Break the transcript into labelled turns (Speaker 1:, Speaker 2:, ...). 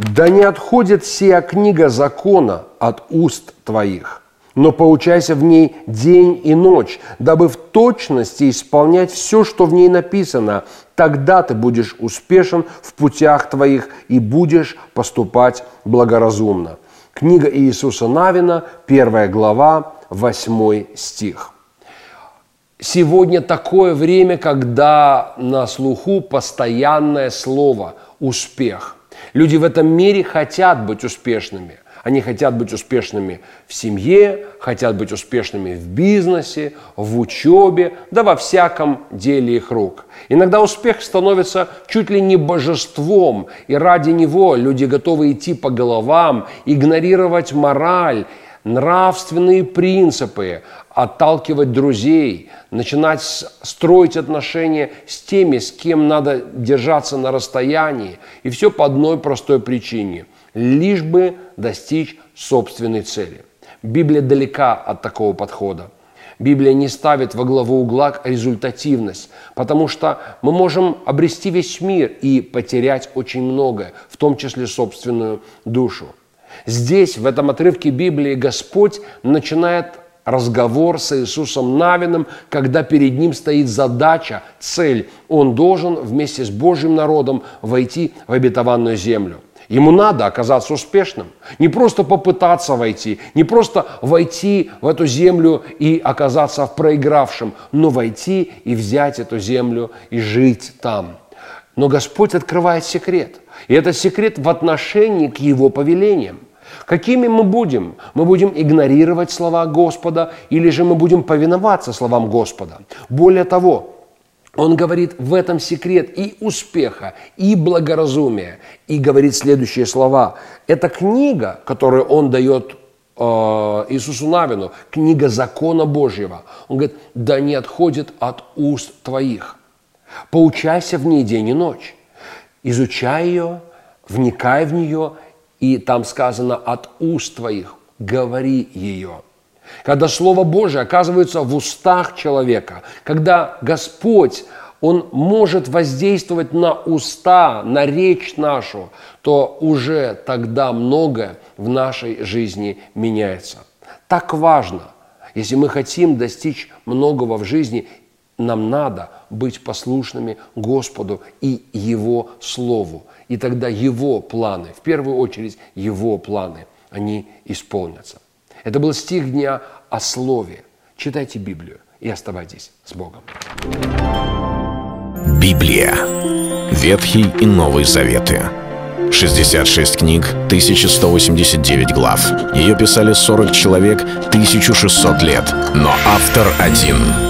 Speaker 1: Да не отходит сия книга закона от уст твоих, но поучайся в ней день и ночь, дабы в точности исполнять все, что в ней написано. Тогда ты будешь успешен в путях твоих и будешь поступать благоразумно. Книга Иисуса Навина, первая глава, восьмой стих. Сегодня такое время, когда на слуху постоянное слово «успех». Люди в этом мире хотят быть успешными. Они хотят быть успешными в семье, хотят быть успешными в бизнесе, в учебе, да во всяком деле их рук. Иногда успех становится чуть ли не божеством, и ради него люди готовы идти по головам, игнорировать мораль, нравственные принципы, отталкивать друзей, начинать строить отношения с теми, с кем надо держаться на расстоянии. И все по одной простой причине – лишь бы достичь собственной цели. Библия далека от такого подхода. Библия не ставит во главу угла результативность, потому что мы можем обрести весь мир и потерять очень многое, в том числе собственную душу. Здесь, в этом отрывке Библии, Господь начинает разговор с Иисусом Навиным, когда перед ним стоит задача, цель. Он должен вместе с Божьим народом войти в обетованную землю. Ему надо оказаться успешным. Не просто попытаться войти, не просто войти в эту землю и оказаться в проигравшем, но войти и взять эту землю и жить там. Но Господь открывает секрет. И это секрет в отношении к Его повелениям. Какими мы будем? Мы будем игнорировать слова Господа или же мы будем повиноваться словам Господа? Более того, он говорит в этом секрет и успеха, и благоразумия. И говорит следующие слова. Это книга, которую он дает э, Иисусу Навину, книга закона Божьего. Он говорит, да не отходит от уст твоих. Поучайся в ней день и ночь. Изучай ее, вникай в нее и там сказано «от уст твоих говори ее». Когда Слово Божие оказывается в устах человека, когда Господь, Он может воздействовать на уста, на речь нашу, то уже тогда многое в нашей жизни меняется. Так важно, если мы хотим достичь многого в жизни, нам надо быть послушными Господу и Его Слову. И тогда Его планы, в первую очередь Его планы, они исполнятся. Это был стих дня о Слове. Читайте Библию и оставайтесь с Богом.
Speaker 2: Библия. Ветхий и Новый Заветы. 66 книг, 1189 глав. Ее писали 40 человек, 1600 лет. Но автор один —